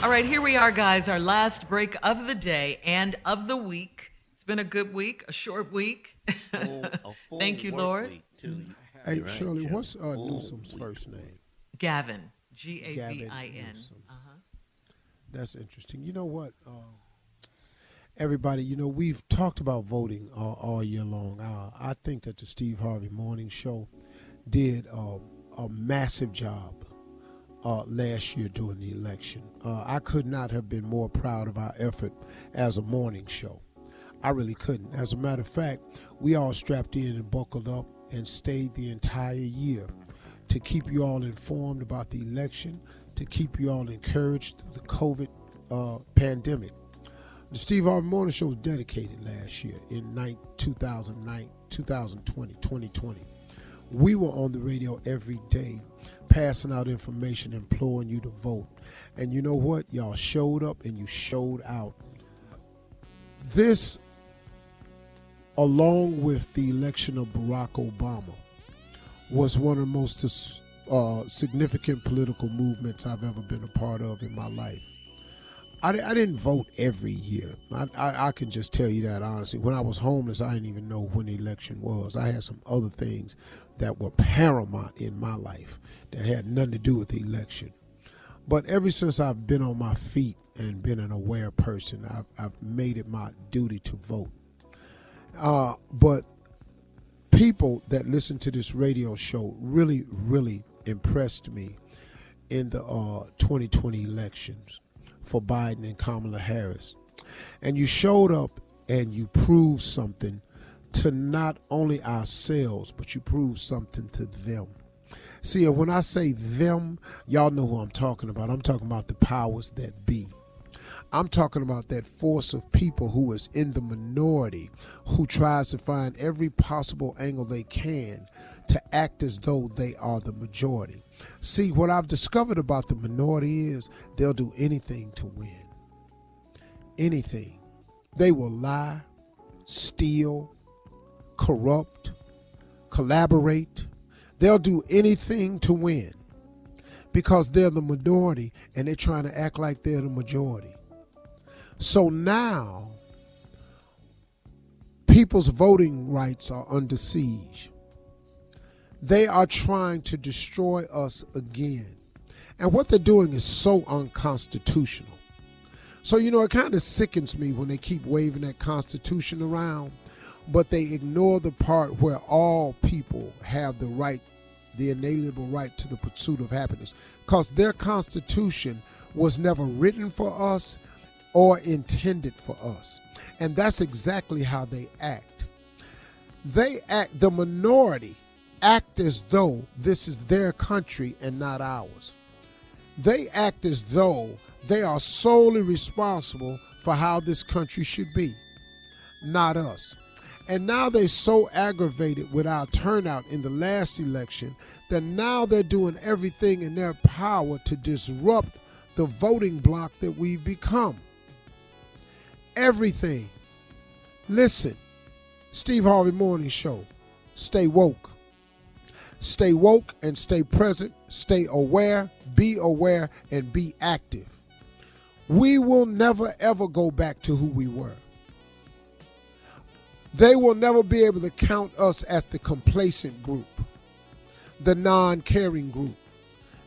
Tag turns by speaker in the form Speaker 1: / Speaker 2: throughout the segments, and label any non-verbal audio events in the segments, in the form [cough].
Speaker 1: All right, here we are, guys. Our last break of the day and of the week. It's been a good week, a short week. [laughs] Thank you, Lord.
Speaker 2: Hey, Shirley, what's uh, Newsom's first name?
Speaker 1: Gavin. G A V I N.
Speaker 2: Uh-huh. That's interesting. You know what? Uh, everybody, you know, we've talked about voting all, all year long. Uh, I think that the Steve Harvey Morning Show did uh, a massive job uh, last year during the election. Uh, I could not have been more proud of our effort as a morning show. I really couldn't. As a matter of fact, we all strapped in and buckled up and stayed the entire year to keep you all informed about the election, to keep you all encouraged through the COVID uh, pandemic. The Steve Harvey Morning Show was dedicated last year in 2009, 2020, 2020. We were on the radio every day passing out information, imploring you to vote. And you know what? Y'all showed up and you showed out. This, along with the election of Barack Obama, was one of the most uh, significant political movements I've ever been a part of in my life. I, I didn't vote every year. I, I, I, can just tell you that honestly. When I was homeless, I didn't even know when the election was. I had some other things that were paramount in my life that had nothing to do with the election. But ever since I've been on my feet and been an aware person, I've, I've made it my duty to vote. Uh, but people that listen to this radio show really, really impressed me in the uh, 2020 elections for Biden and Kamala Harris. And you showed up and you proved something to not only ourselves, but you proved something to them. See, when I say them, y'all know who I'm talking about. I'm talking about the powers that be. I'm talking about that force of people who is in the minority, who tries to find every possible angle they can to act as though they are the majority. See, what I've discovered about the minority is they'll do anything to win. Anything. They will lie, steal, corrupt, collaborate. They'll do anything to win because they're the minority and they're trying to act like they're the majority. So now, people's voting rights are under siege. They are trying to destroy us again. And what they're doing is so unconstitutional. So, you know, it kind of sickens me when they keep waving that Constitution around, but they ignore the part where all people have the right, the inalienable right to the pursuit of happiness. Because their Constitution was never written for us or intended for us. And that's exactly how they act. They act, the minority act as though this is their country and not ours. They act as though they are solely responsible for how this country should be, not us. And now they're so aggravated with our turnout in the last election that now they're doing everything in their power to disrupt the voting bloc that we've become. Everything. Listen, Steve Harvey Morning Show. Stay woke. Stay woke and stay present. Stay aware, be aware, and be active. We will never ever go back to who we were. They will never be able to count us as the complacent group, the non caring group.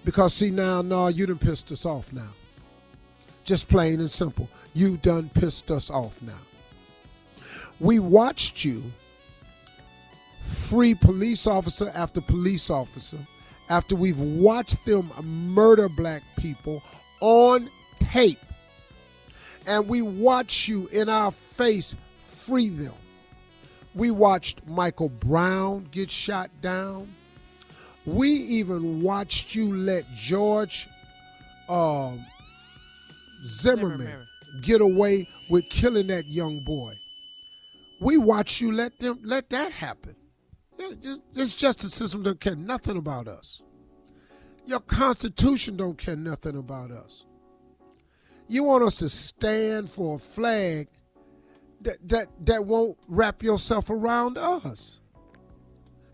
Speaker 2: Because, see, now, no, you done pissed us off now. Just plain and simple. You done pissed us off now. We watched you free police officer after police officer after we've watched them murder black people on tape. And we watch you in our face free them. We watched Michael Brown get shot down. We even watched you let George um, Zimmerman, Zimmerman get away with killing that young boy. We watched you let them let that happen. This justice system don't care nothing about us. Your constitution don't care nothing about us. You want us to stand for a flag that that, that won't wrap yourself around us.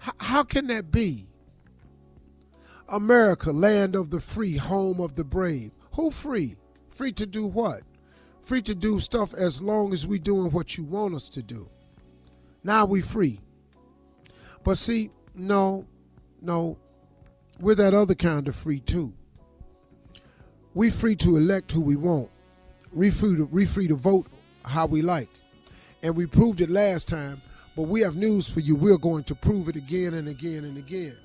Speaker 2: H- how can that be? America, land of the free, home of the brave. Who free? Free to do what? Free to do stuff as long as we doing what you want us to do. Now we free. But see, no, no, we're that other kind of free too. We free to elect who we want. We free to we free to vote how we like. And we proved it last time, but we have news for you. We're going to prove it again and again and again.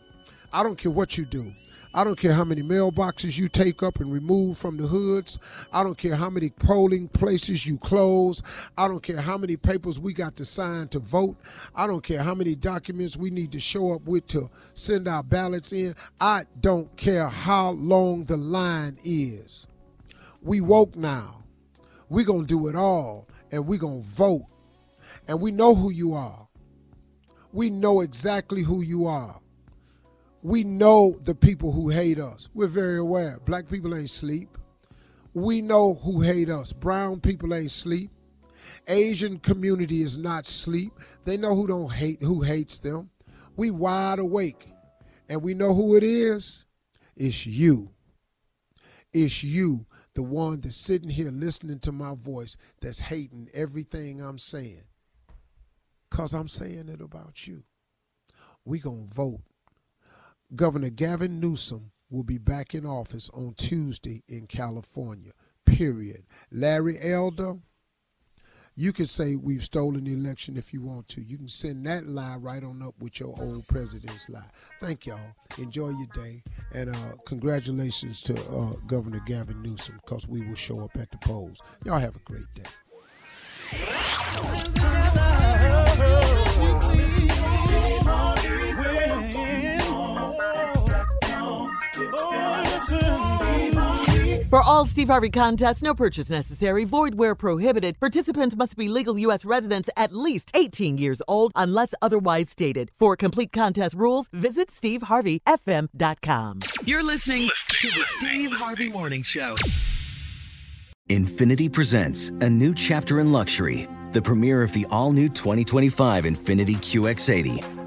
Speaker 2: I don't care what you do. I don't care how many mailboxes you take up and remove from the hoods. I don't care how many polling places you close. I don't care how many papers we got to sign to vote. I don't care how many documents we need to show up with to send our ballots in. I don't care how long the line is. We woke now. We're going to do it all and we're going to vote. And we know who you are. We know exactly who you are we know the people who hate us. We're very aware. Black people ain't sleep. We know who hate us. Brown people ain't sleep. Asian community is not sleep. They know who don't hate who hates them. We wide awake. And we know who it is. It's you. It's you, the one that's sitting here listening to my voice that's hating everything I'm saying. Cause I'm saying it about you. We gonna vote Governor Gavin Newsom will be back in office on Tuesday in California. Period. Larry Elder, you can say we've stolen the election if you want to. You can send that lie right on up with your old president's lie. Thank y'all. Enjoy your day. And uh, congratulations to uh, Governor Gavin Newsom because we will show up at the polls. Y'all have a great day.
Speaker 1: For all Steve Harvey contests, no purchase necessary, void where prohibited. Participants must be legal U.S. residents at least 18 years old unless otherwise stated. For complete contest rules, visit SteveHarveyFM.com. You're listening to the Steve Harvey Morning Show.
Speaker 3: Infiniti presents a new chapter in luxury, the premiere of the all new 2025 Infiniti QX80,